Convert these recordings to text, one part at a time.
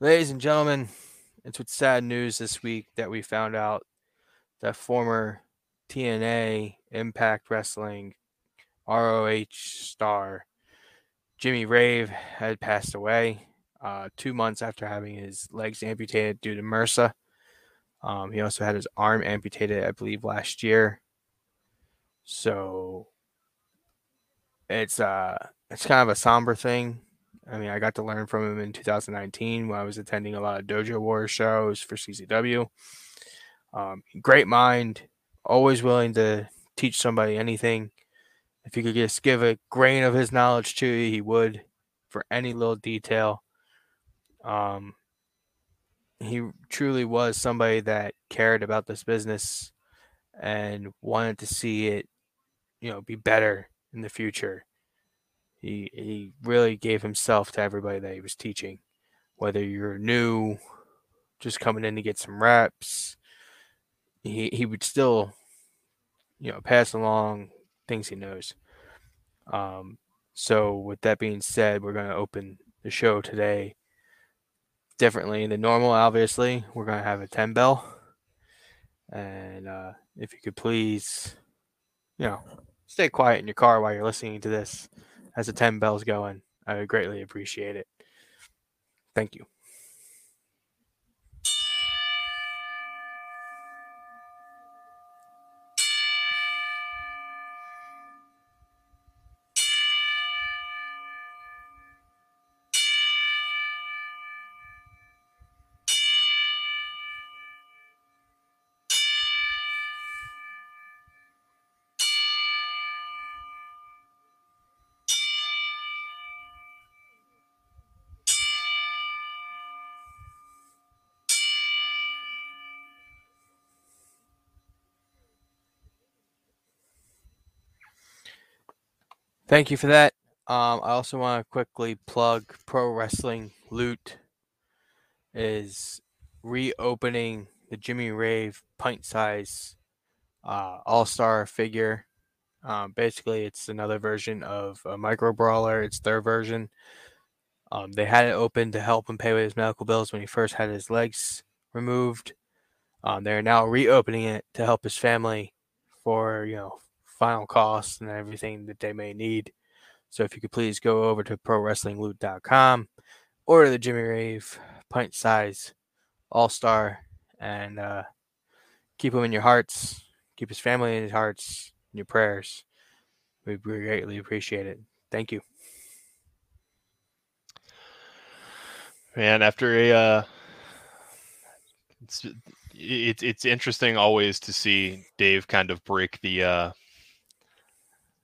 Ladies and gentlemen, it's with sad news this week that we found out that former TNA Impact Wrestling ROH star Jimmy Rave had passed away uh, two months after having his legs amputated due to MRSA. Um, he also had his arm amputated, I believe, last year. So it's uh it's kind of a somber thing. I mean, I got to learn from him in 2019 when I was attending a lot of Dojo Wars shows for CZW. Um, great mind, always willing to teach somebody anything. If he could just give a grain of his knowledge to you, he would for any little detail. Um, he truly was somebody that cared about this business and wanted to see it, you know, be better in the future. He he really gave himself to everybody that he was teaching, whether you're new, just coming in to get some reps. He he would still, you know, pass along things he knows. Um, so with that being said, we're going to open the show today differently than normal. Obviously, we're going to have a ten bell, and uh, if you could please, you know, stay quiet in your car while you're listening to this as the 10 bells going. I would greatly appreciate it. Thank you. Thank you for that. Um, I also want to quickly plug Pro Wrestling Loot is reopening the Jimmy Rave pint size uh, All Star figure. Um, basically, it's another version of a micro brawler. It's their version. Um, they had it open to help him pay with his medical bills when he first had his legs removed. Um, they're now reopening it to help his family for you know final costs and everything that they may need. So if you could please go over to prowrestlingloot.com, order the Jimmy Rave pint size All Star, and uh, keep him in your hearts. Keep his family in his hearts, in your prayers. We greatly appreciate it. Thank you. Man, after a uh, it's it's it's interesting always to see Dave kind of break the uh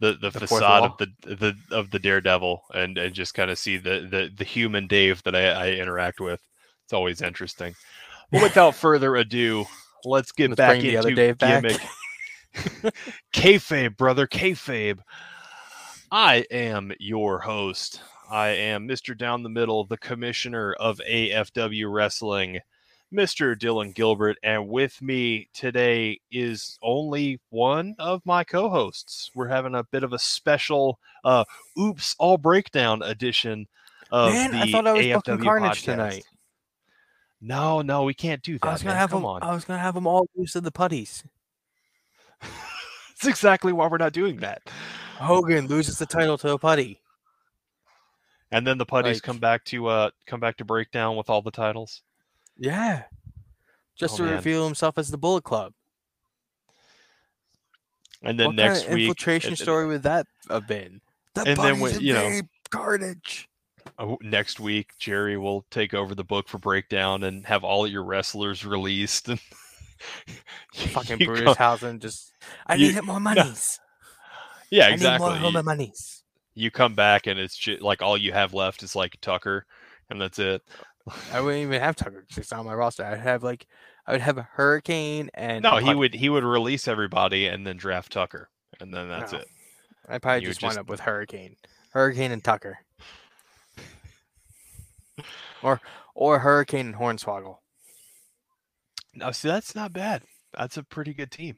the the, the facade of the the of the daredevil and and just kind of see the the the human Dave that I, I interact with. It's always interesting. But without further ado, let's get let's back into other Dave gimmick. kayfabe, brother, kayfabe. I am your host. I am Mr. Down the Middle, the commissioner of AFW Wrestling. Mr. Dylan Gilbert, and with me today is only one of my co-hosts. We're having a bit of a special uh oops all breakdown edition of Man, the I thought I was AFW Carnage podcast. tonight. No, no, we can't do that. I was gonna man. have Come them, on. I was gonna have them all lose to the putties. That's exactly why we're not doing that. Hogan loses the title to a putty. And then the putties like, come back to uh come back to breakdown with all the titles. Yeah. Just oh, to man. reveal himself as the Bullet Club. And then what next kind of week, infiltration it, story would that have been? The and then when you know carnage. Oh, next week, Jerry will take over the book for breakdown and have all your wrestlers released. And fucking Brutushausen just I you, need more monies. Yeah, exactly. I need more monies. You come back and it's just, like all you have left is like Tucker, and that's it. I wouldn't even have Tucker it's on my roster. I'd have like I would have a Hurricane and no, he would he would release everybody and then draft Tucker, and then that's no. it. I probably just wind just... up with Hurricane, Hurricane and Tucker, or or Hurricane and Hornswoggle. No, see that's not bad. That's a pretty good team.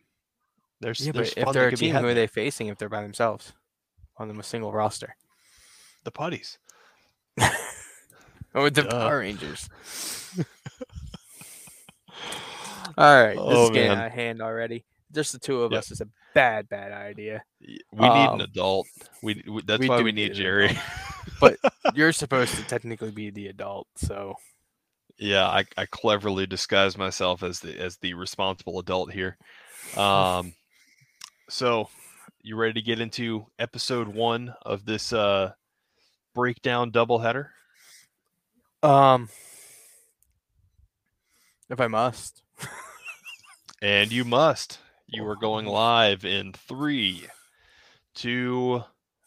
There's, yeah, there's if they're a team, who are they facing if they're by themselves on them a single roster? The putties. with the Duh. Power Rangers. All right, this Oh, is getting man. out of hand already. Just the two of Yep. us is a bad, bad idea. We need Um, an adult. We, we that's we why we need need Jerry. But you're supposed to technically be the adult, so yeah, I, I cleverly disguise myself as the as the responsible adult here. Um, so you ready to get into episode one of this uh breakdown doubleheader? Um, if I must, And you must. You are going live in three, two,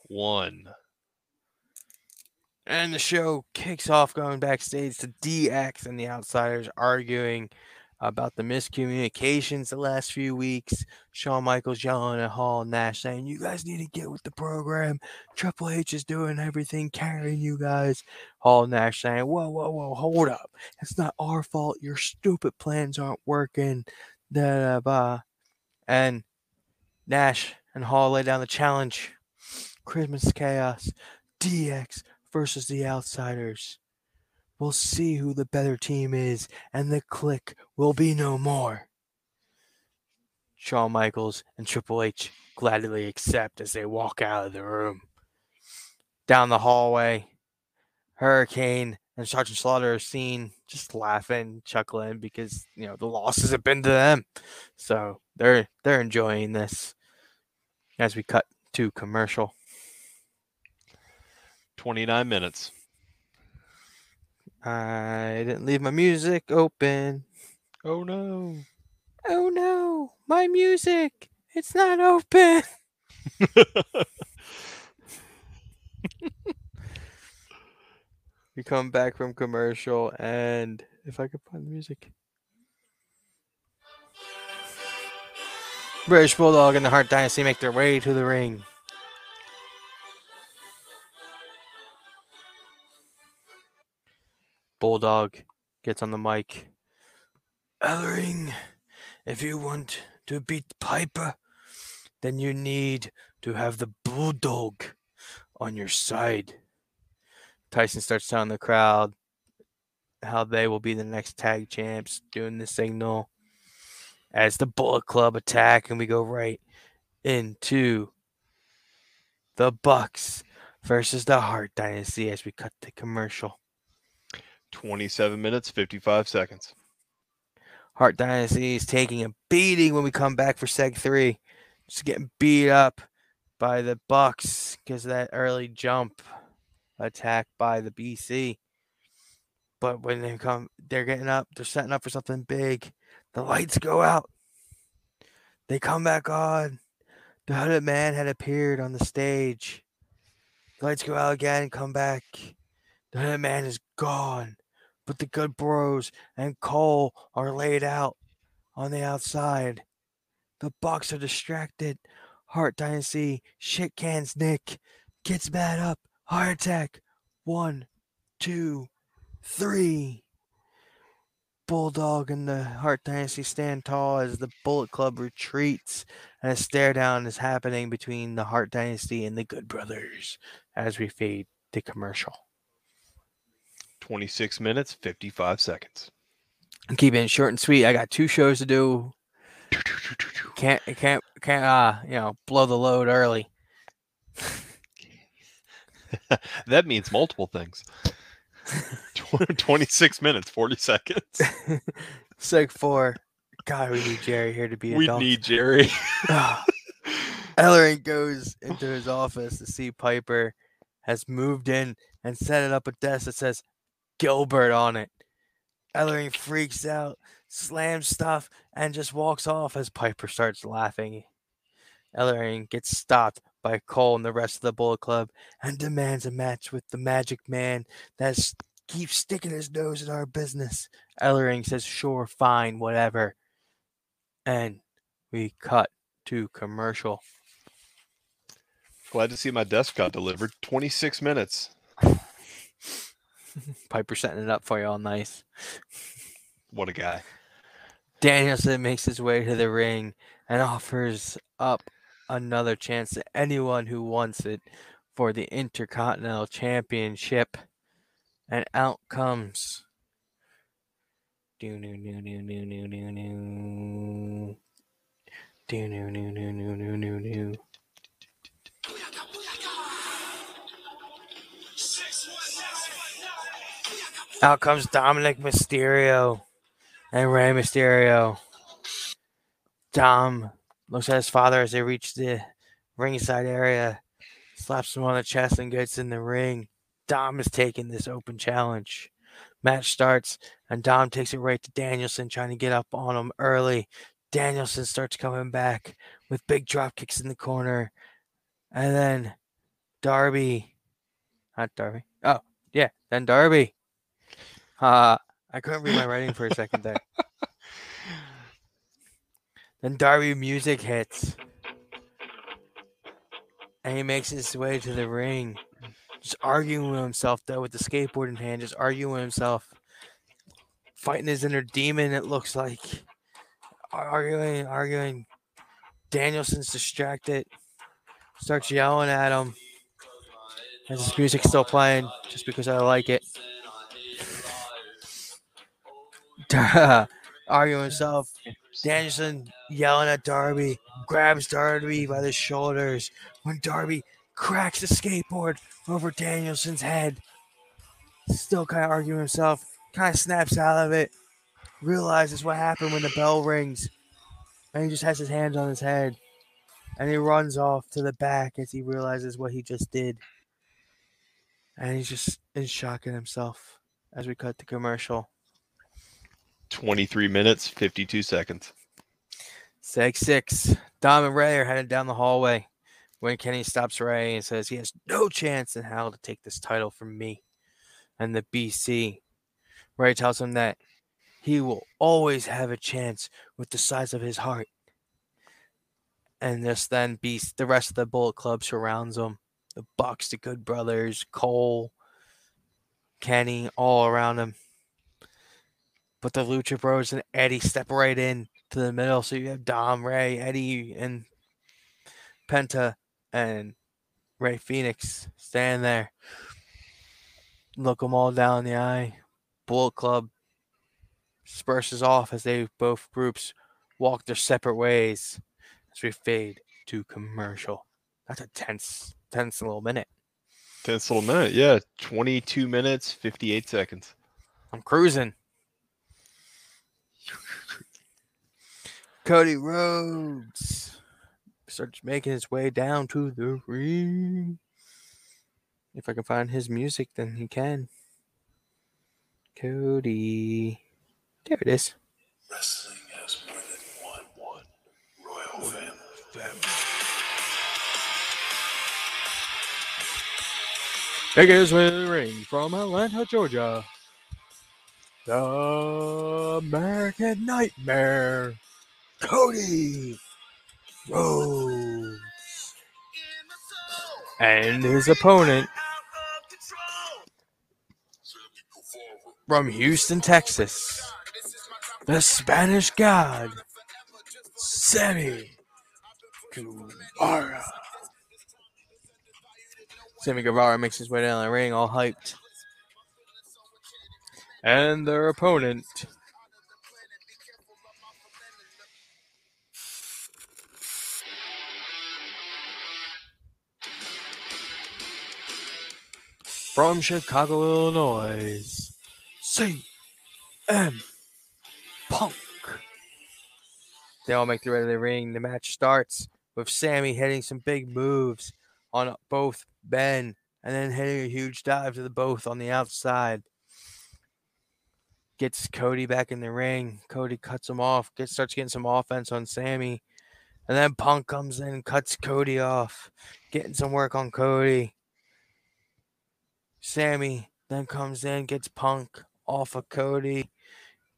one. And the show kicks off going backstage to DX and the Outsiders arguing about the miscommunications the last few weeks. Shawn Michaels yelling at Hall and Nash saying, You guys need to get with the program. Triple H is doing everything, carrying you guys. Hall and Nash saying, Whoa, whoa, whoa, hold up. It's not our fault. Your stupid plans aren't working. Da da ba. And Nash and Hall lay down the challenge. Christmas Chaos. DX versus the Outsiders. We'll see who the better team is, and the Kliq will be no more. Shawn Michaels and Triple H gladly accept as they walk out of the room. Down the hallway, Hurricane and Sergeant Slaughter are seen just laughing, chuckling because you know the losses have been to them. So they're they're enjoying this. As we cut to commercial. 29 minutes. I didn't leave my music open. Oh no. Oh no, my music. It's not open. we come back from commercial and if I could find the music. British Bulldog and the Hart Dynasty make their way to the ring. Bulldog gets on the mic. Ellering, if you want to beat Piper, then you need to have the Bulldog on your side. Tyson starts telling the crowd how they will be the next tag champs, doing the signal as the Bullet Club attack, and we go right into the Bucks versus the Hart Dynasty as we cut the commercial. 27 minutes, 55 seconds. Hart Dynasty is taking a beating when we come back for Seg 3. Just getting beat up by the Bucks because of that early jump attack by the BC. But when they come, they're getting up, they're setting up for something big. The lights go out. They come back on. The hooded man had appeared on the stage. The lights go out again, come back. The hooded man is gone. But the good bros and Cole are laid out on the outside. The Bucks are distracted. Hart Dynasty shit cans Nick gets mad up. Hart Attack. One, two, three. Bulldog and the Hart Dynasty stand tall as the Bullet Club retreats, and a stare down is happening between the Hart Dynasty and the Good Brothers as we fade to commercial. 26 minutes, 55 seconds. I'm keeping it short and sweet. I got two shows to do. Can't can't can't uh you know blow the load early. that means multiple things. 26 minutes, 40 seconds. Seg four. God, we need Jerry here to be We adults. need Jerry. Ellering goes into his office to see Piper has moved in and set it up a desk that says Gilbert on it. Ellering freaks out, slams stuff, and just walks off as Piper starts laughing. Ellering gets stopped by Cole and the rest of the Bullet Club and demands a match with the Magic Man that keeps sticking his nose in our business. Ellering says, sure, fine, whatever. And we cut to commercial. Glad to see my desk got delivered. 26 minutes. Piper setting it up for you all nice. What a guy. Danielson makes his way to the ring and offers up another chance to anyone who wants it for the Intercontinental Championship. And out comes. Do do do do do do do do. Do do do do do do do do. Out comes Dominic Mysterio and Rey Mysterio. Dom looks at his father as they reach the ringside area, slaps him on the chest, and gets in the ring. Dom is taking this open challenge. Match starts, and Dom takes it right to Danielson, trying to get up on him early. Danielson starts coming back with big drop kicks in the corner. And then Darby, not Darby. Oh, yeah, then Darby. Uh, I couldn't read my writing for a second there. Then Darby music hits. And he makes his way to the ring. Just arguing with himself though with the skateboard in hand, just arguing with himself. Fighting his inner demon, it looks like. Arguing, arguing. Danielson's distracted. Starts yelling at him. As his music's still playing, just because I like it. arguing himself. Danielson yelling at Darby, grabs Darby by the shoulders when Darby cracks the skateboard over Danielson's head. Still kind of arguing himself, kind of snaps out of it, realizes what happened when the bell rings, and he just has his hands on his head. And he runs off to the back as he realizes what he just did. And he's just in shock at himself as we cut the commercial. 23 minutes, 52 seconds. Seg six. Dom and Rey are headed down the hallway when Kenny stops Rey and says he has no chance in hell to take this title from me and the BC. Rey tells him that he will always have a chance with the size of his heart. And this then beast the rest of the Bullet Club surrounds him. The Bucks, the Good Brothers, Cole, Kenny, all around him. But the Lucha Bros and Eddie step right in to the middle. So you have Dom, Rey, Eddie, and Penta and Rey Fenix stand there. Look them all down the eye. Bullet Club disperses off as they both groups walk their separate ways as we fade to commercial. That's a tense, tense little minute. Tense little minute. Yeah. 22 minutes, 58 seconds. I'm cruising. Cody Rhodes starts making his way down to the ring. If I can find his music, then he can. Cody. There it is. Wrestling has more than one, one royal family. Take his way to the ring from Atlanta, Georgia. The American Nightmare. Cody Rhodes. And his opponent from Houston, Texas. The Spanish God, Sammy Guevara. Sammy Guevara makes his way down the ring, all hyped. And their opponent from Chicago, Illinois, CM Punk. They all make their way to the ring. The match starts with Sammy hitting some big moves on both Ben and then hitting a huge dive to the both on the outside. Gets Cody back in the ring. Cody cuts him off, gets starts getting some offense on Sammy. And then Punk comes in and cuts Cody off, getting some work on Cody. Sammy then comes in, gets Punk off of Cody,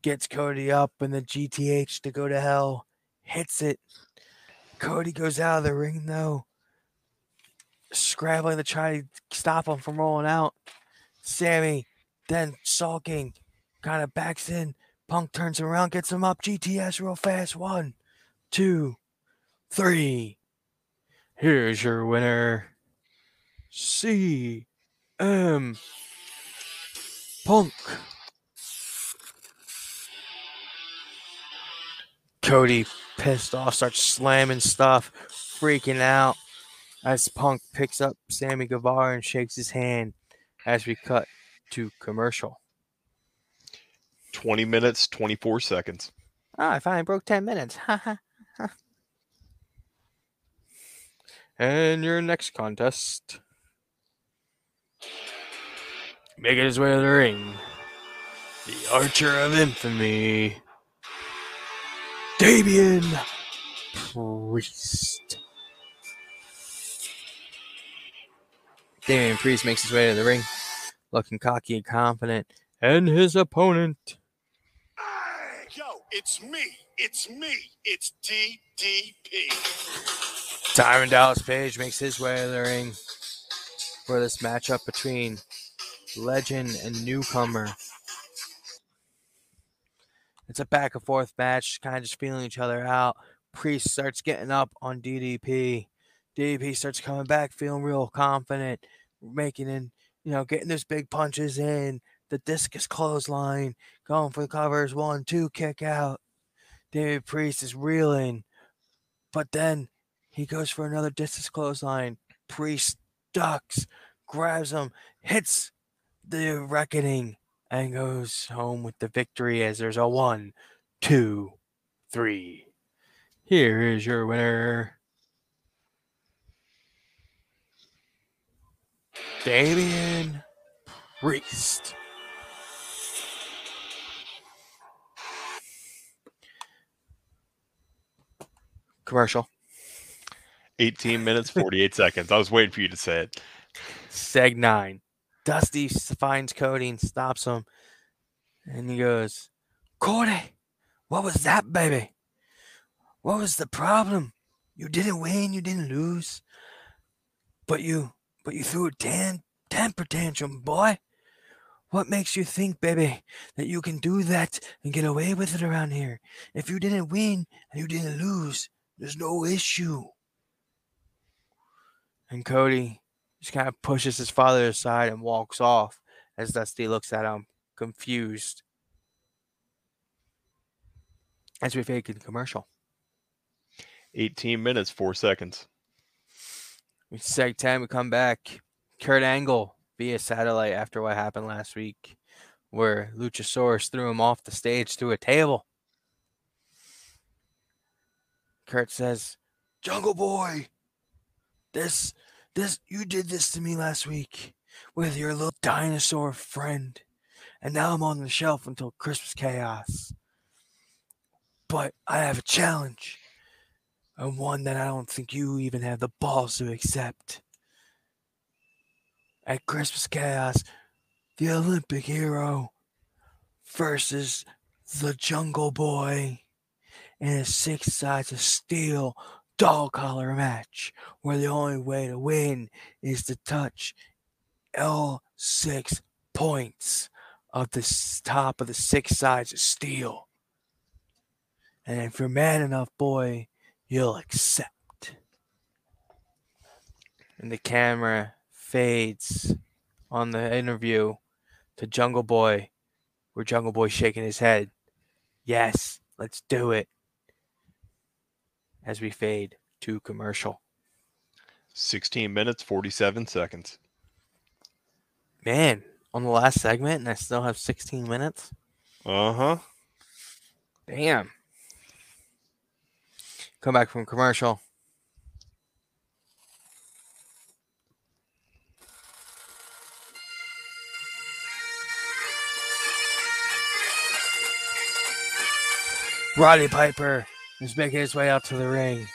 gets Cody up in the GTH to go to hell, hits it. Cody goes out of the ring though, scrambling to try to stop him from rolling out. Sammy then sulking, kind of backs in. Punk turns around, gets him up. GTS real fast. One, two, three. Here's your winner. C M Punk. Cody, pissed off, starts slamming stuff, freaking out as Punk picks up Sammy Guevara and shakes his hand as we cut to commercial. 20 minutes, 24 seconds. Ah, I finally broke 10 minutes. and your next contest. Making his way to the ring. The Archer of Infamy. Damian Priest. Damian Priest makes his way to the ring, looking cocky and confident, and his opponent. Yo, it's me. It's me. It's DDP. Diamond Dallas Page makes his way to the ring for this matchup between legend and newcomer. It's a back and forth match, kind of just feeling each other out. Priest starts getting up on DDP. DDP starts coming back, feeling real confident, making in, you know, getting those big punches in. The discus clothesline, going for the covers, one, two, kick out. Damian Priest is reeling, but then he goes for another discus clothesline. Priest ducks, grabs him, hits the reckoning, and goes home with the victory as there's a one, two, three. Here is your winner. Damian Priest. Commercial. 18 minutes, 48 seconds. I was waiting for you to say it. Seg nine. Dusty finds Cody and stops him. And he goes, Cody, what was that, baby? What was the problem? You didn't win, you didn't lose. But you but you threw a tan- temper tantrum, boy. What makes you think, baby, that you can do that and get away with it around here? If you didn't win and you didn't lose, there's no issue. And Cody just kind of pushes his father aside and walks off as Dusty looks at him, confused. As we fake in commercial. 18 minutes, 4 seconds. We seg 10, we come back. Kurt Angle via satellite after what happened last week, where Luchasaurus threw him off the stage through a table. Kurt says, Jungle Boy, this, this, you did this to me last week with your little dinosaur friend. And now I'm on the shelf until Christmas Chaos. But I have a challenge and one that I don't think you even have the balls to accept. At Christmas Chaos, the Olympic hero versus the Jungle Boy and his six sides of steel dog collar match where the only way to win is to touch L6 points of the top of the six sides of steel. And if you're man enough, boy, you'll accept. And the camera fades on the interview to Jungle Boy, where Jungle Boy's shaking his head. Yes, let's do it. As we fade to commercial. 16 minutes, 47 seconds. Man, on the last segment, and I still have 16 minutes. Uh huh. Damn. Come back from commercial. Roddy Piper is making his way out to the ring.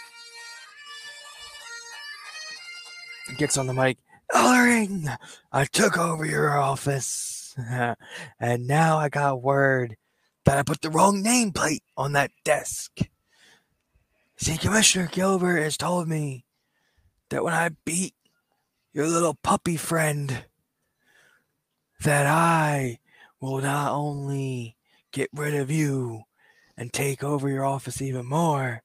He gets on the mic. Ring, I took over your office, and now I got word that I put the wrong nameplate on that desk. See, Commissioner Gilbert has told me that when I beat your little puppy friend, that I will not only get rid of you and take over your office even more,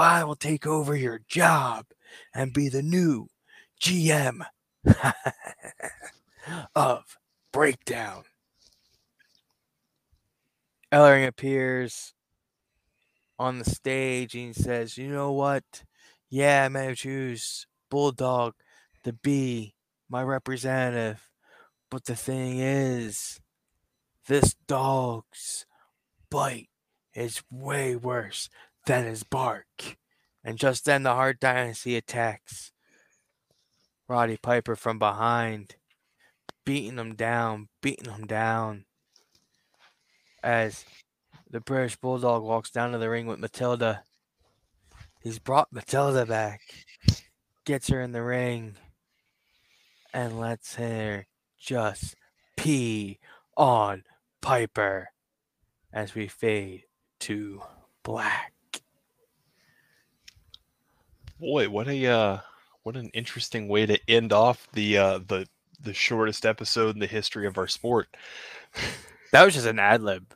I will take over your job and be the new GM of Breakdown. Ellering appears on the stage and says, You know what? Yeah, I may have choose Bulldog to be my representative. But the thing is, this dog's bite is way worse than his bark. And just then the Hart Dynasty attacks. Roddy Piper from behind, beating him down, beating him down. As the British Bulldog walks down to the ring with Matilda. He's brought Matilda back, gets her in the ring, and lets her just pee on Piper as we fade to black. Boy, what a uh, what an interesting way to end off the uh, the the shortest episode in the history of our sport. That was just an ad lib.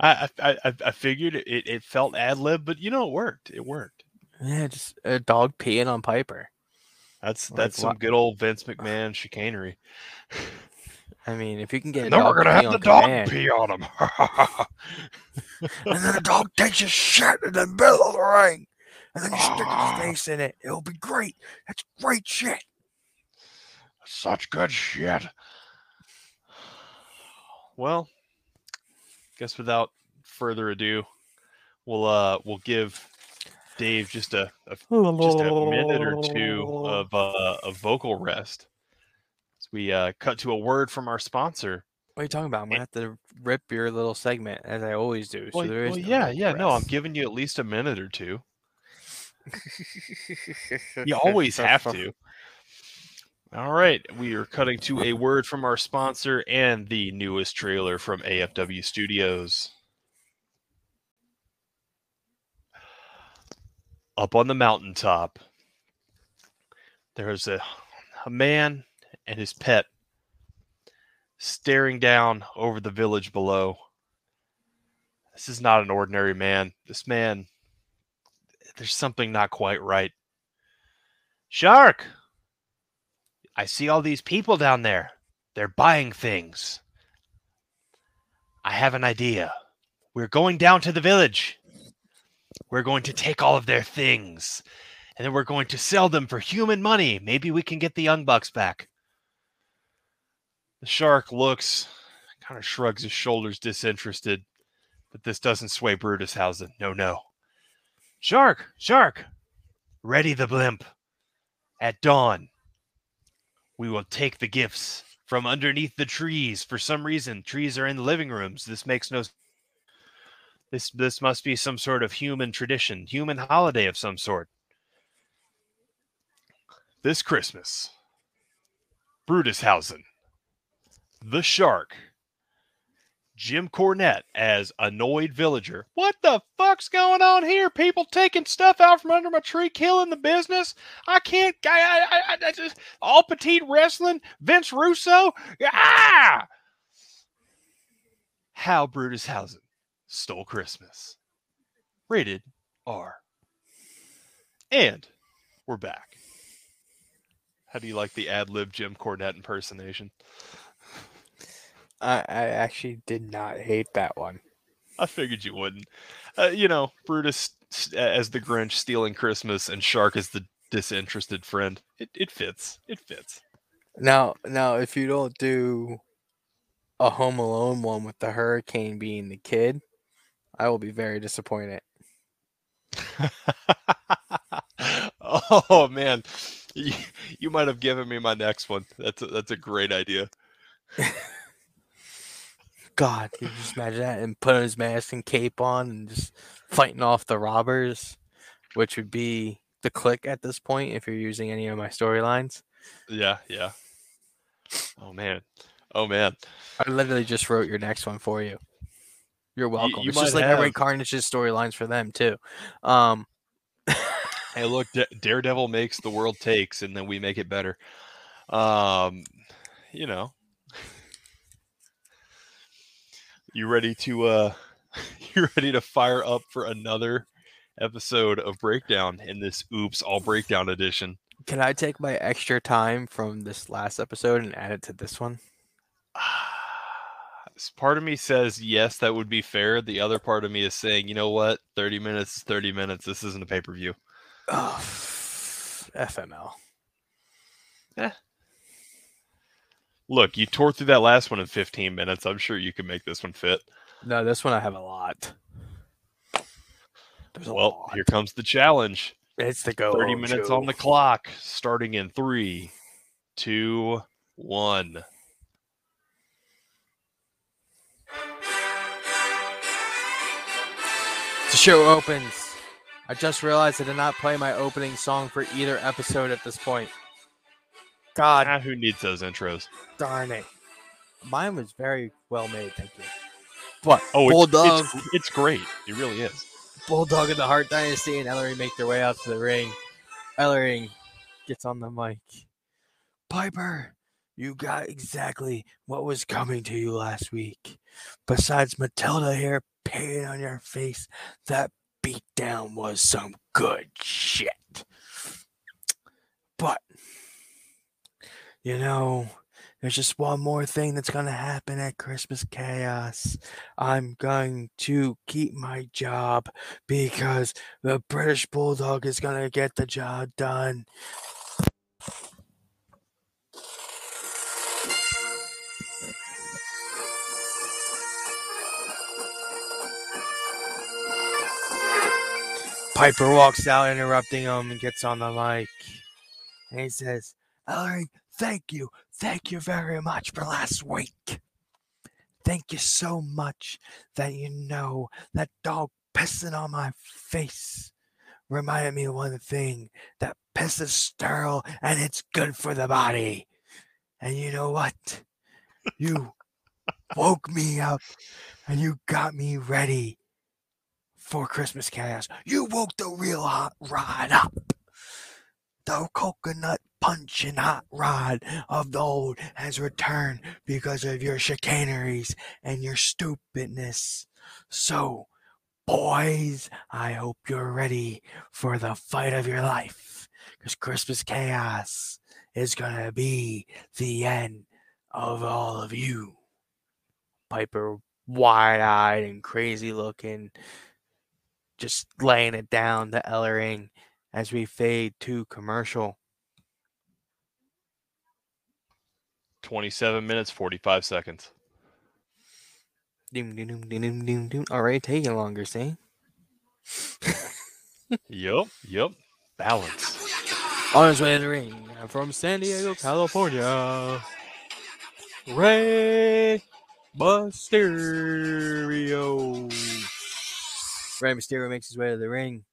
I I I, I figured it, it felt ad lib, but you know it worked. It worked. Yeah, just a dog peeing on Piper. That's Like that's some good old Vince McMahon chicanery. I mean, if you can get a And then dog we're gonna to have the on dog command, pee on him. and then the dog takes a shit in the middle of the ring, and then you stick Ah. his face in it. It'll be great. That's great shit. Such good shit. Well, guess without further ado, we'll uh we'll give Dave just a, a just a minute or two of uh, a vocal rest. We uh, cut to a word from our sponsor. What are you talking about? I'm gonna have to rip your little segment as I always do. Well, there is well, no yeah, yeah. No, I'm giving you at least a minute or two. You always have to. All right, we are cutting to a word from our sponsor and the newest trailer from AFW Studios. Up on the mountaintop, there's a, a man and his pet staring down over the village below. This is not an ordinary man. This man, there's something not quite right. Shark! I see all these people down there. They're buying things. I have an idea. We're going down to the village. We're going to take all of their things. And then we're going to sell them for human money. Maybe we can get the young bucks back. The shark looks, kind of shrugs his shoulders, disinterested. But this doesn't sway Brutushausen. No, no. Shark! Shark! Ready the blimp. At dawn, we will take the gifts from underneath the trees. For some reason, trees are in the living rooms. This makes no this this must be some sort of human tradition, human holiday of some sort. This Christmas, Brutus Brutushausen, the shark, Jim Cornette as annoyed villager. What the fuck's going on here? People taking stuff out from under my tree, killing the business. I can't. I, I, I, I just all petite wrestling. Vince Russo. Ah! How Brutushausen stole Christmas. Rated R. And we're back. How do you like the ad lib Jim Cornette impersonation? I, I actually did not hate that one. I figured you wouldn't. Uh, you know, Brutus as the Grinch stealing Christmas and Shark as the disinterested friend. It, it fits. It fits. Now, now, if you don't do a Home Alone one with the hurricane being the kid, I will be very disappointed. oh man, you, you might have given me my next one. That's a, that's a great idea. God, can you just imagine that and putting his mask and cape on and just fighting off the robbers, which would be the Kliq at this point if you're using any of my storylines. Yeah, yeah. Oh man, oh man. I literally just wrote your next one for you. You're welcome. you it's just like I write. Carnage's storylines for them too. Um, Hey, look, Da- Daredevil makes the world takes, and then we make it better. Um, you know. You ready to uh you ready to fire up for another episode of Breakdown in this Oops All Breakdown edition? can I take my extra time from this last episode and add it to this one? part of me says yes, that would be fair. The other part of me is saying, you know what, thirty minutes is thirty minutes. This isn't a pay per view. Oh, FML. Look, you tore through that last one in fifteen minutes. I'm sure you can make this one fit. No, this one I have a lot. There's a Well, lot. here comes the challenge. it's the go. 30 minutes on the clock, starting in three, two, one. The show opens. I just realized I did not play my opening song for either episode at this point. God Ah, who needs those intros? darn it. Mine was very well made, thank you. What? Oh, it's, Bulldog, it's, it's great. It really is. Bulldog and the Hart Dynasty and Ellering make their way out to the ring. Ellering gets on the mic. Piper, you got exactly what was coming to you last week. Besides Matilda here painting on your face, that beatdown was some good shit. But, you know, there's just one more thing that's going to happen at Christmas Chaos. I'm going to keep my job because the British Bulldog is going to get the job done. Piper walks out, interrupting him, and gets on the mic. And he says, Ellery, thank you. Thank you very much for last week. Thank you so much that you know that dog pissing on my face reminded me of one thing that piss is sterile and it's good for the body. And you know what? You woke me up and you got me ready for Christmas chaos. You woke the real hot rod up. The coconut punch and hot rod of the old has returned because of your chicaneries and your stupidness. So, boys, I hope you're ready for the fight of your life. Because Christmas chaos is gonna be the end of all of you. Piper, wide eyed and crazy looking, just laying it down to Ellering as we fade to commercial. 27 minutes, 45 seconds. Doom, doom, doom, doom, doom, doom, doom. Already taking longer, see? Yup, yup. Balance. On his way to the ring from San Diego, California, Rey Mysterio. Rey Mysterio makes his way to the ring.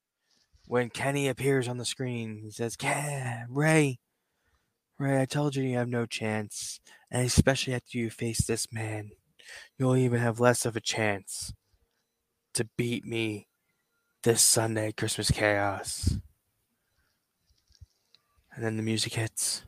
When Kenny appears on the screen, he says, "Ca- Rey, Rey, I told you you have no chance. And especially after you face this man, you'll even have less of a chance to beat me this Sunday, Christmas Chaos. And then the music hits.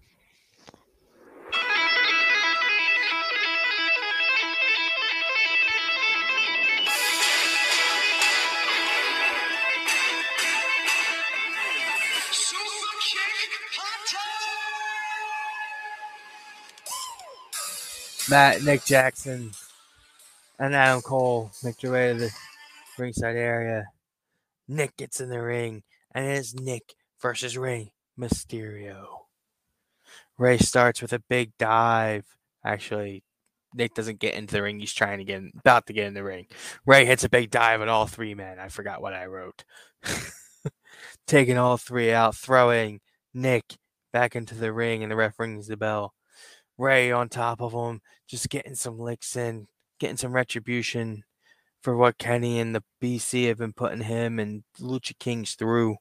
Matt, Nick Jackson, and Adam Cole make their way to the ringside area. Nick gets in the ring, and it is Nick versus Rey Mysterio. Rey starts with a big dive. Actually, Nick doesn't get into the ring. He's trying to get in, about to get in the ring. Rey hits a big dive on all three men. I forgot what I wrote. Taking all three out, throwing Nick back into the ring, and the ref rings the bell. Rey on top of him, just getting some licks in, getting some retribution for what Kenny and the BC have been putting him and Lucha Kings through.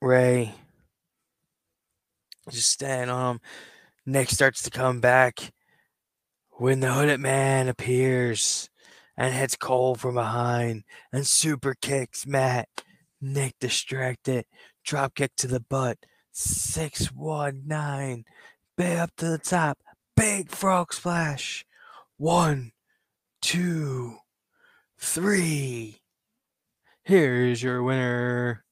Rey just standing on him. Nick starts to come back when the hooded man appears and hits Cole from behind and super kicks Matt. Nick distracted, drop kick to the butt. 619. Bay up to the top. Big frog splash. One, two, three. Here's your winner.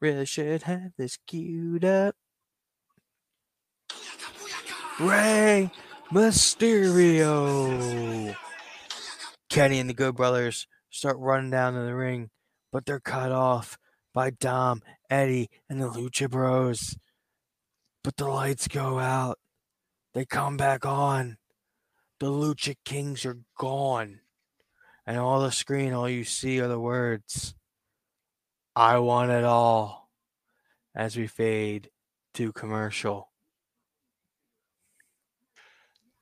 Really should have this queued up. Rey Mysterio. Kenny and the Good Brothers start running down to the ring, but they're cut off by Dom, Eddie, and the Lucha Bros. But the lights go out. They come back on. The Lucha Kings are gone. And all the screen, all you see are the words I want it all as we fade to commercial.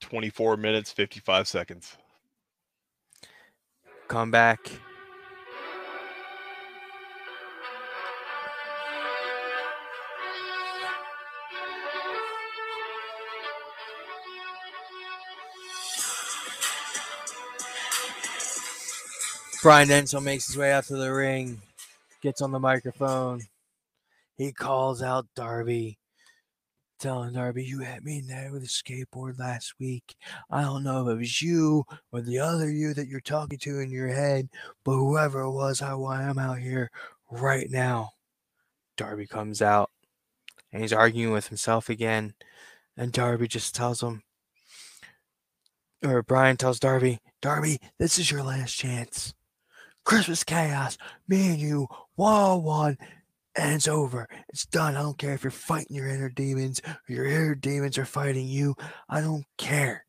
24 minutes, 55 seconds. Come back. Bryan Danielson makes his way out to the ring, gets on the microphone. He calls out Darby, telling Darby, You hit me in the head with a skateboard last week. I don't know if it was you or the other you that you're talking to in your head, but whoever it was, I want him out here right now. Darby comes out and he's arguing with himself again. And Darby just tells him, or Bryan tells Darby, Darby, this is your last chance. Christmas chaos, me and you, one on one, and it's over. It's done. I don't care if you're fighting your inner demons or your inner demons are fighting you. I don't care.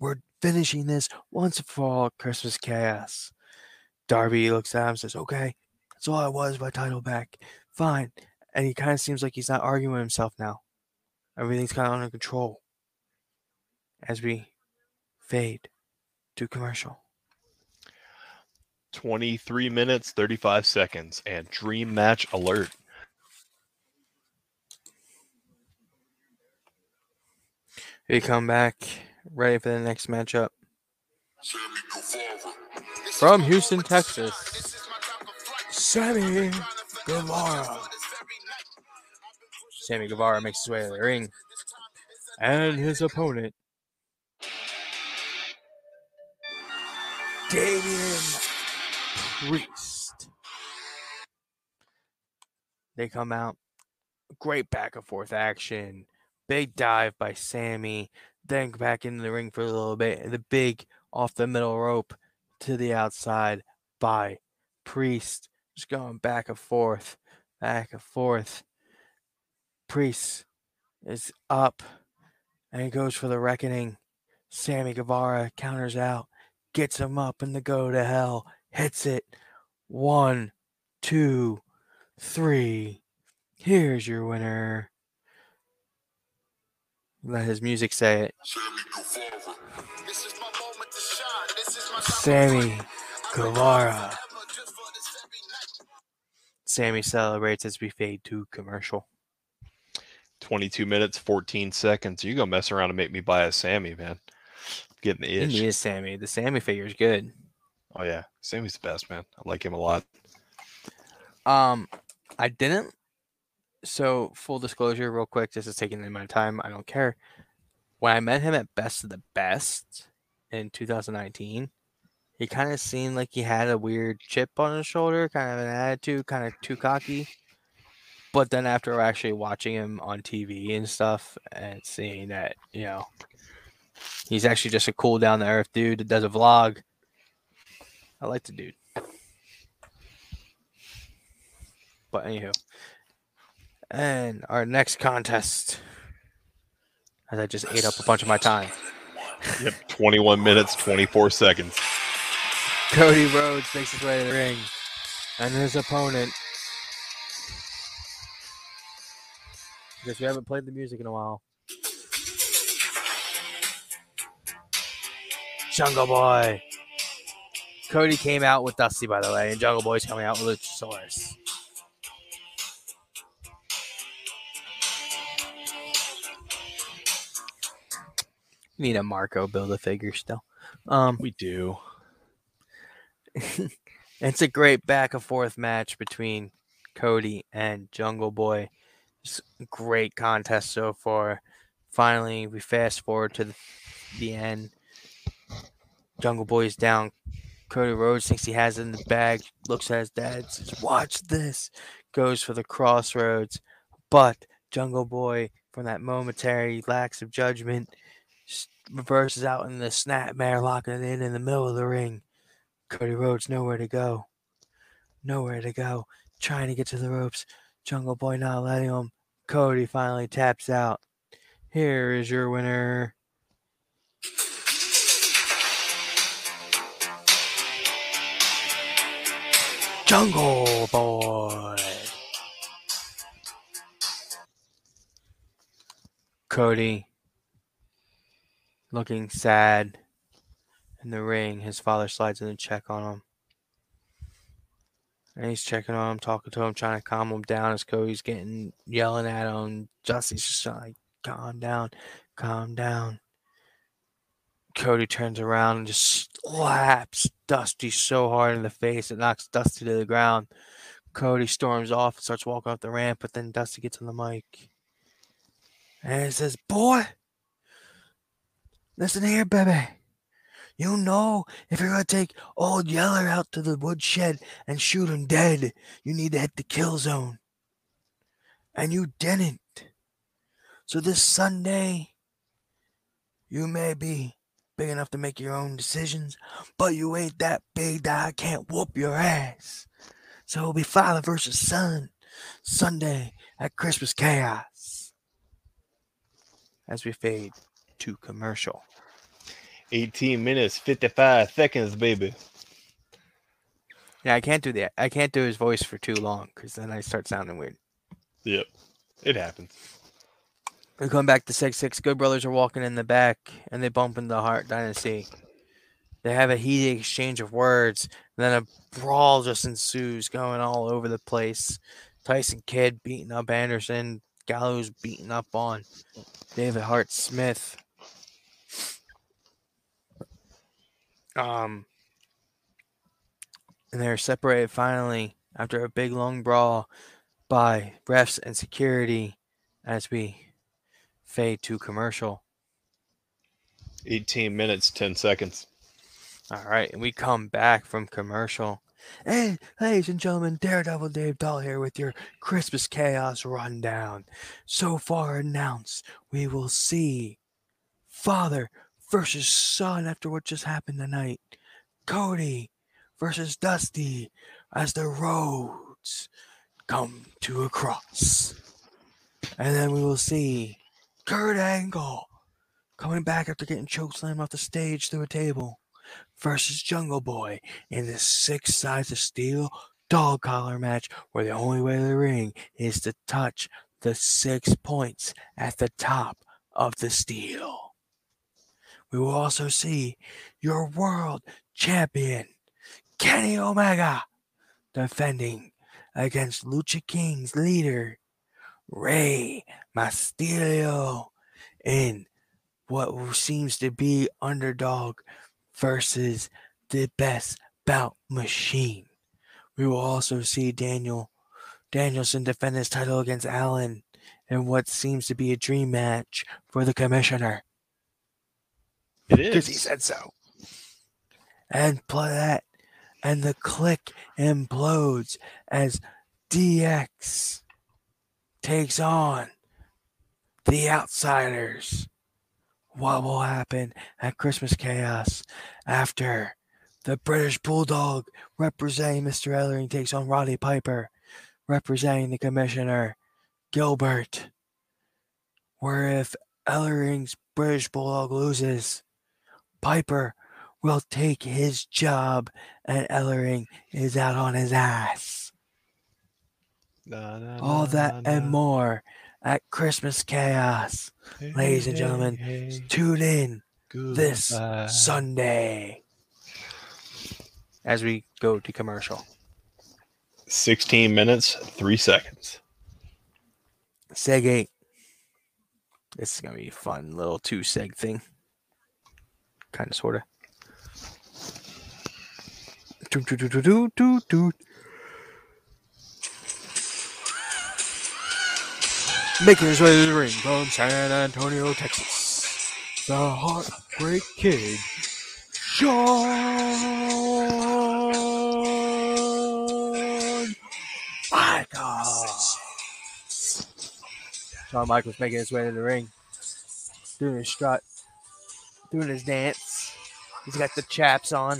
We're finishing this once and for all. Christmas chaos. Darby looks at him and says, Okay, that's all I was. My title back. Fine. And he kind of seems like he's not arguing with himself now. Everything's kind of under control. As we fade to commercial. 23 minutes, 35 seconds, and dream match alert. We come back ready for the next matchup. Sammy Guevara. From Houston, Texas, Sammy Guevara. Sammy Guevara makes his way to the ring. And his opponent, Damian Priest. They come out. Great back and forth action. Big dive by Sammy. Then back into the ring for a little bit. The big off the middle rope to the outside by Priest. Just going back and forth, back and forth. Priest is up and he goes for the reckoning. Sammy Guevara counters out, gets him up in the go to hell, hits it. One, two, three. Here's your winner. Let his music say it. Sammy Guevara. This is my moment to shine. This is my Sammy celebrates as we fade to commercial. 22 minutes, 14 seconds. You go mess around and make me buy a Sammy, man. Getting the itch. He itch. is Sammy. The Sammy figure is good. Oh yeah, Sammy's the best, man. I like him a lot. Um, I didn't. So full disclosure, real quick, this is taking my time. I don't care. When I met him at Best of the Best in 2019, he kind of seemed like he had a weird chip on his shoulder, kind of an attitude, kind of too cocky. But then after actually watching him on TV and stuff, and seeing that you know he's actually just a cool down to earth dude that does a vlog, I like the dude. But anywho, and our next contest, as I just ate up a bunch of my time, Yep, 21 minutes, 24 seconds. Cody Rhodes makes his way to the ring, and his opponent. Because we haven't played the music in a while. Jungle Boy. Cody came out with Dusty, by the way, and Jungle Boy's coming out with Luchasaurus. Need a Marco build a figure still. Um, We do. it's a great back and forth match between Cody and Jungle Boy. A great contest so far. Finally, we fast forward to the, the end. Jungle Boy is down. Cody Rhodes thinks he has it in the bag. Looks at his dad. Says, "Watch this." Goes for the Cross Rhodes, but Jungle Boy from that momentary lax of judgment, reverses out in the snapmare, locking it in in the middle of the ring. Cody Rhodes nowhere to go, nowhere to go, trying to get to the ropes. Jungle Boy not letting him. Cody finally taps out. Here is your winner. Jungle Boy. Cody looking sad in the ring. His father slides in to check on him. And he's checking on him, talking to him, trying to calm him down as Cody's getting yelling at him. Dusty's just like, calm down, calm down. Cody turns around and just slaps Dusty so hard in the face it knocks Dusty to the ground. Cody storms off and starts walking up the ramp, but then Dusty gets on the mic. And he says, Boy, listen here, baby. You know, if you're going to take old Yeller out to the woodshed and shoot him dead, you need to hit the kill zone. And you didn't. So this Sunday, you may be big enough to make your own decisions, but you ain't that big that I can't whoop your ass. So it'll be father versus son Sunday at Christmas Chaos. As we fade to commercial. 18 minutes, 55 seconds, baby. Yeah, I can't do that. I can't do his voice for too long because then I start sounding weird. Yep. It happens. We come back to six six. Good brothers are walking in the back, and they bump into Hart Dynasty. They have a heated exchange of words. And then a brawl just ensues, going all over the place. Tyson Kidd beating up Anderson. Gallows beating up on David Hart Smith. Um, and they're separated finally after a big long brawl by refs and security as we fade to commercial. 18 minutes, 10 seconds. All right, and we come back from commercial. Hey, ladies and gentlemen, Daredevil Dave Dahl here with your Christmas Chaos Rundown. So far announced, we will see Father versus Son after what just happened tonight. Cody versus Dusty as the roads come to a cross. And then we will see Kurt Angle coming back after getting chokeslammed off the stage through a table versus Jungle Boy in this six sides of steel dog collar match where the only way to the ring is to touch the six points at the top of the steel. We will also see your world champion, Kenny Omega, defending against Lucha King's leader, Rey Mysterio, in what seems to be underdog versus the best bout machine. We will also see Daniel Danielson defend his title against Allin in what seems to be a dream match for the commissioner It because he said so. And play that, and the Kliq implodes as DX takes on the outsiders. What will happen at Christmas Chaos after the British Bulldog representing Mr. Ellering takes on Roddy Piper, representing the commissioner Gilbert? Where if Ellering's British Bulldog loses, Piper will take his job and Ellering is out on his ass. Na, na, All na, that na. and more at Christmas Chaos. Hey, ladies and gentlemen, hey, Tune in this. Sunday as we go to commercial. 16 minutes, 3 seconds. Seg 8. This is going to be a fun little two seg thing. Kind of, sort of. Making his way to the ring from San Antonio, Texas. The Heartbreak Kid, Shawn Michaels. Shawn Michaels making his way to the ring, doing his strut, doing his dance. He's got the chaps on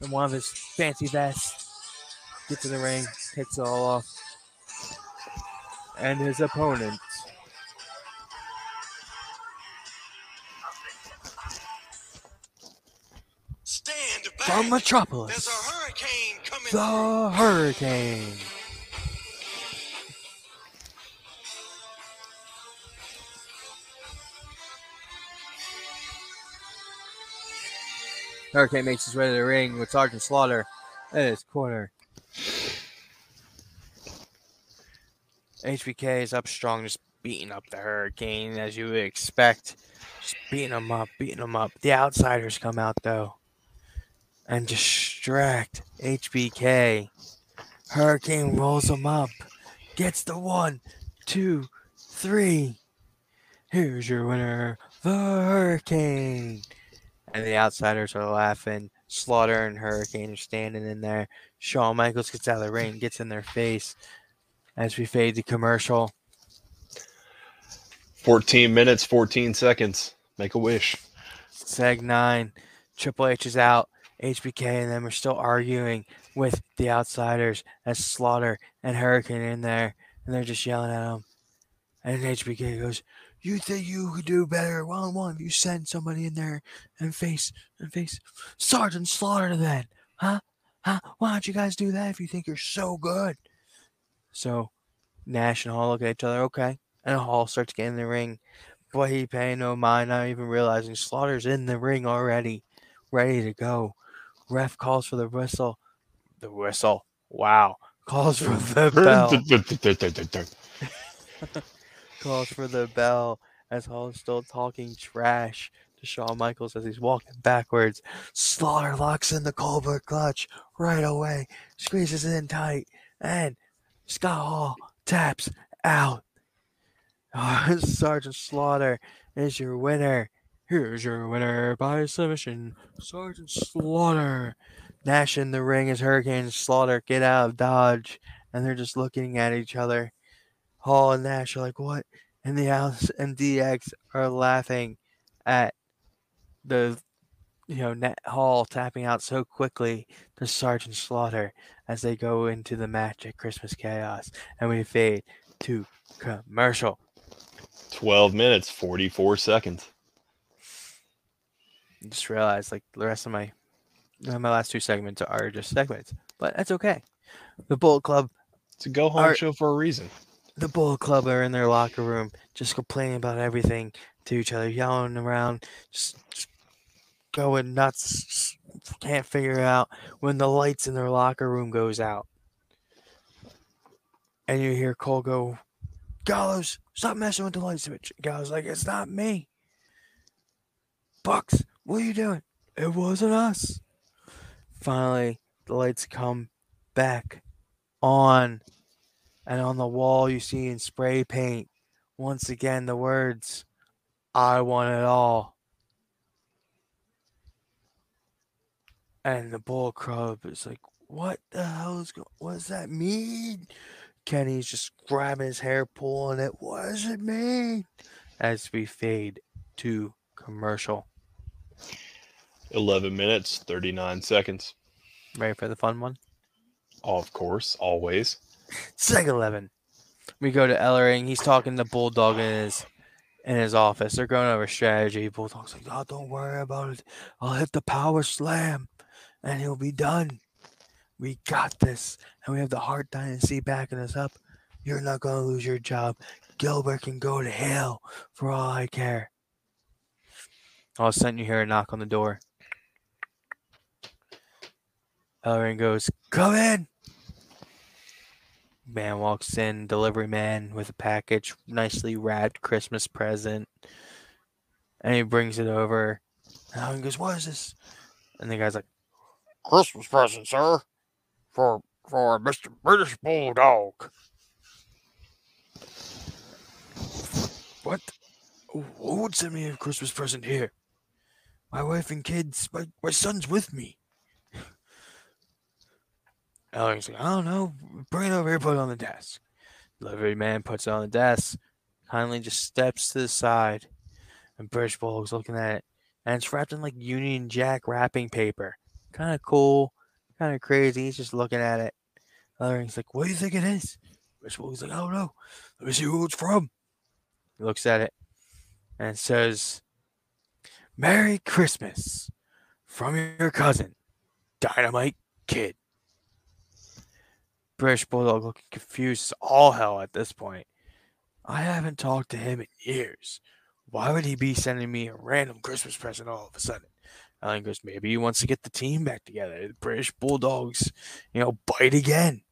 and one of his fancy vests. Gets in the ring, takes it all off. And his opponent from There's Metropolis, a hurricane coming. the Hurricane. Hurricane makes his way to the ring with Sergeant Slaughter in his corner. HBK is up strong, just beating up the Hurricane as you would expect. Just beating him up, beating him up. The outsiders come out though and distract HBK. Hurricane rolls him up, gets the one, two, three. Here's your winner, the Hurricane. And the outsiders are laughing. Slaughter and Hurricane are standing in there. Shawn Michaels gets out of the ring, gets in their face as we fade to commercial. 14 minutes, 14 seconds. Make a wish. Seg 9. Triple H is out. HBK and them are still arguing with the outsiders as Slaughter and Hurricane in there, and they're just yelling at him. And HBK goes, "You think you could do better? Well, why don't you send somebody in there and face and face Sergeant Slaughter then? Huh? Huh? Why don't you guys do that if you think you're so good?" So Nash and Hall look at each other. Okay, and Hall starts getting in the ring. Boy, he paying no mind, not even realizing Slaughter's in the ring already, ready to go. Ref calls for the whistle. The whistle. Wow. Calls for the bell. calls for the bell as Hall is still talking trash to Shawn Michaels as he's walking backwards. Slaughter locks in the Cobra Clutch right away, squeezes in tight, and Scott Hall taps out. Sergeant Slaughter is your winner. Here's your winner by submission, Sergeant Slaughter. Nash in the ring as Hurricane Slaughter get out of Dodge, and they're just looking at each other. Hall and Nash are like, "What?" And the Alice and DX are laughing at the, you know, Hall tapping out so quickly to Sergeant Slaughter as they go into the match at Christmas Chaos, and we fade to commercial. 12 minutes, 44 seconds. Just realized like the rest of my uh, my last two segments are just segments, but that's okay. The Bullet Club, It's a go home Alright. show for a reason. the Bullet Club are in their locker room, just complaining about everything to each other, yelling around, just, just going nuts. Can't figure out when the lights in their locker room goes out, and you hear Cole go, "Gallows, stop messing with the light switch." Gallows like, "It's not me." Bucks, what are you doing? It wasn't us. Finally, the lights come back on, and on the wall you see in spray paint once again the words, "I want it all." And the bull club is like, "What the hell is going? What does that mean?" Kenny's just grabbing his hair, pulling it. What does it mean? As we fade to commercial. 11 minutes, 39 seconds. Ready for the fun one? Of course, always. Seg 11. We go to Ellering. He's talking to Bulldog in his in his office. They're going over strategy. Bulldog's like, "Oh, don't worry about it. I'll hit the power slam, and he'll be done. We got this, and we have the Hart Dynasty backing us up. You're not gonna lose your job. Gilbert can go to hell for all I care." All of a sudden, you hear a knock on the door. Ellering goes, "Come in." Man walks in, delivery man with a package, nicely wrapped Christmas present. And he brings it over. And goes, What is this? And the guy's like, Christmas present, sir. For for Mr. British Bulldog. What? Who would send me a Christmas present here? My wife and kids, my, my son's with me. Ellering's like, I don't know. Bring it over here, put it on the desk. Delivery man puts it on the desk. kindly just steps to the side, and Bulldog's looking at it, and it's wrapped in like Union Jack wrapping paper. Kind of cool, kind of crazy. He's just looking at it. Ellering's like, "What do you think it is?" Bulldog's like, "I don't know. Let me see who it's from." He looks at it, and says, "Merry Christmas from your cousin, Dynamite Kid." British Bulldog looking confused as all hell at this point. I haven't talked to him in years. Why would he be sending me a random Christmas present all of a sudden? Ellen goes, maybe he wants to get the team back together. The British Bulldogs, you know, bite again.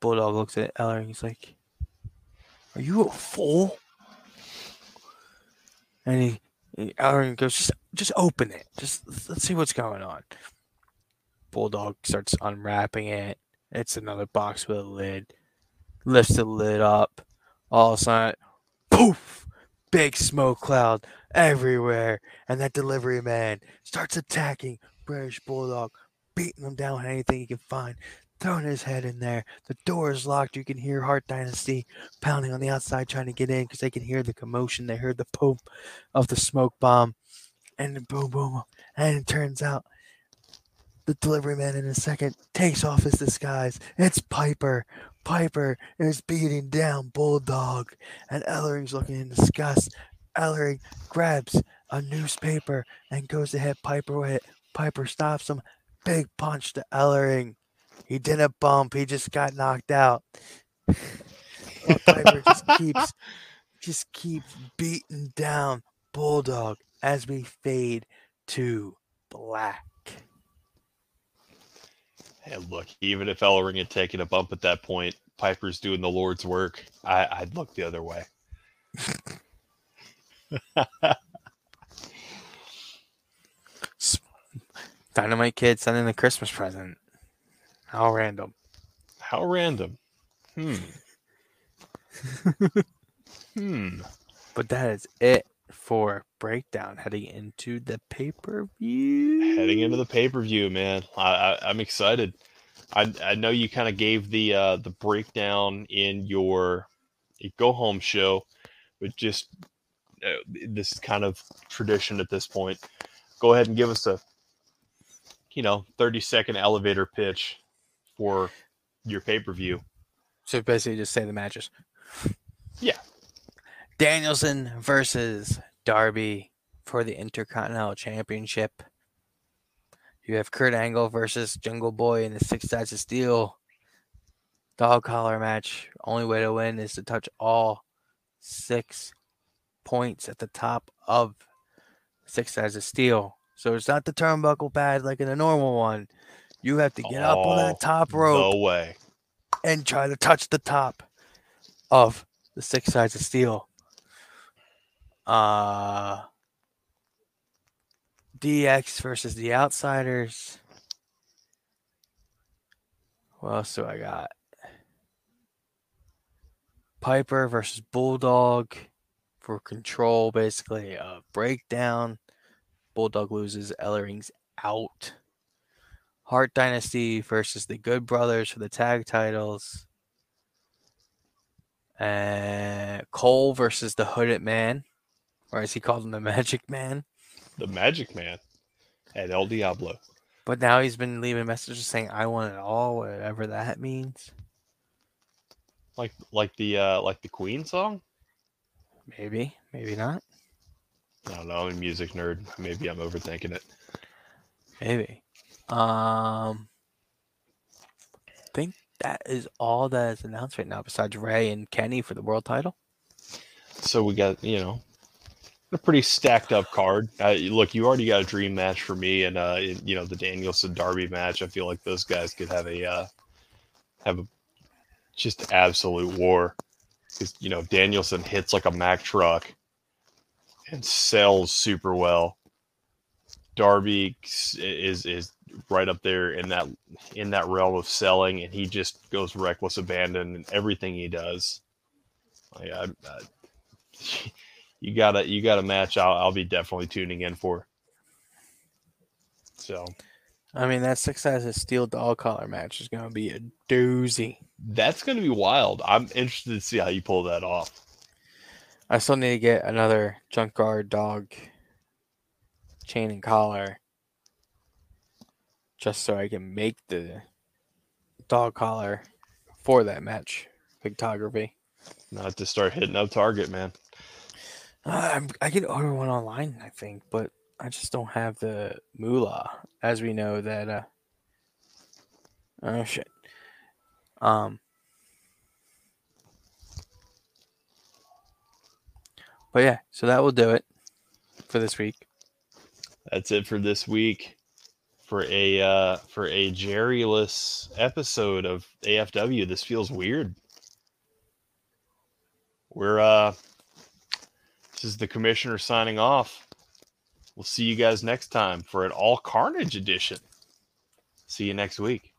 Bulldog looks at Ellering. He's like, Are you a fool? And he, Ellering goes, just, just open it. Just let's see what's going on. Bulldog starts unwrapping it. It's another box with a lid. Lifts the lid up. All of a sudden, poof! Big smoke cloud everywhere. And that delivery man starts attacking British Bulldog, beating him down with anything he can find, throwing his head in there. The door is locked. You can hear Hart Dynasty pounding on the outside trying to get in because they can hear the commotion. They heard the poop of the smoke bomb. And boom, boom. And it turns out the delivery man in a second takes off his disguise. It's Piper. Piper is beating down Bulldog, and Ellering's looking in disgust. Ellering grabs a newspaper and goes to hit Piper with it. Piper stops him. Big punch to Ellering. He didn't bump. He just got knocked out. Piper just keeps, just keeps beating down Bulldog as we fade to black. And look, even if Ellering had taken a bump at that point, Piper's doing the Lord's work. I, I'd look the other way. Dynamite Kid sending a Christmas present. How random. How random. Hmm. hmm. But that is it for breakdown heading into the pay per view. Heading into the pay per view, man. I, I, I'm excited. I, I know you kind of gave the uh, the breakdown in your go home show, but just uh, this is kind of tradition at this point. Go ahead and give us a you know 30 second elevator pitch for your pay per view. So basically, just say the matches. Yeah. Danielson versus Darby for the Intercontinental Championship. You have Kurt Angle versus Jungle Boy in the Six Sides of Steel dog collar match. Only way to win is to touch all six points at the top of Six Sides of Steel. So it's not the turnbuckle pad like in a normal one. You have to get up on that top rope No way. and try to touch the top of the six sides of steel. Uh DX versus the Outsiders. What else do I got? Piper versus Bulldog for control, basically a breakdown. Bulldog loses, Ellering's out. Hart Dynasty versus the Good Brothers for the tag titles. Uh, Cole versus the Hooded Man, or as he called him, the Magic Man. The Magic Man at El Diablo. But now he's been leaving messages saying, "I want it all," whatever that means. Like like the uh like the Queen song? Maybe, maybe not. I don't know. I'm a music nerd. Maybe I'm overthinking it. Maybe. Um, I think that is all that is announced right now, besides Rey and Kenny for the world title. So we got, you know, a pretty stacked up card. Uh, look, you already got a dream match for me, and uh, you know the Danielson Darby match. I feel like those guys could have a uh, have a just absolute war because you know Danielson hits like a Mack truck and sells super well. Darby is is right up there in that in that realm of selling, and he just goes reckless abandon in everything he does. Like, I, I, you gotta you got a match I'll, I'll be definitely tuning in for. So I mean, that six of steel dog collar match is going to be a doozy. that's going to be wild. I'm interested to see how you pull that off. I still need to get another junkyard dog chain and collar just so I can make the dog collar for that match pictography. Not to start hitting up Target, man. Uh, I'm, I could order one online, I think, but I just don't have the moolah. As we know that, uh, oh shit. Um, but yeah, so that will do it for this week. That's it for this week for a uh, for a Jerryless episode of AFW. This feels weird. We're uh, this is the commissioner signing off. We'll see you guys next time for an all Carnage edition. See you next week.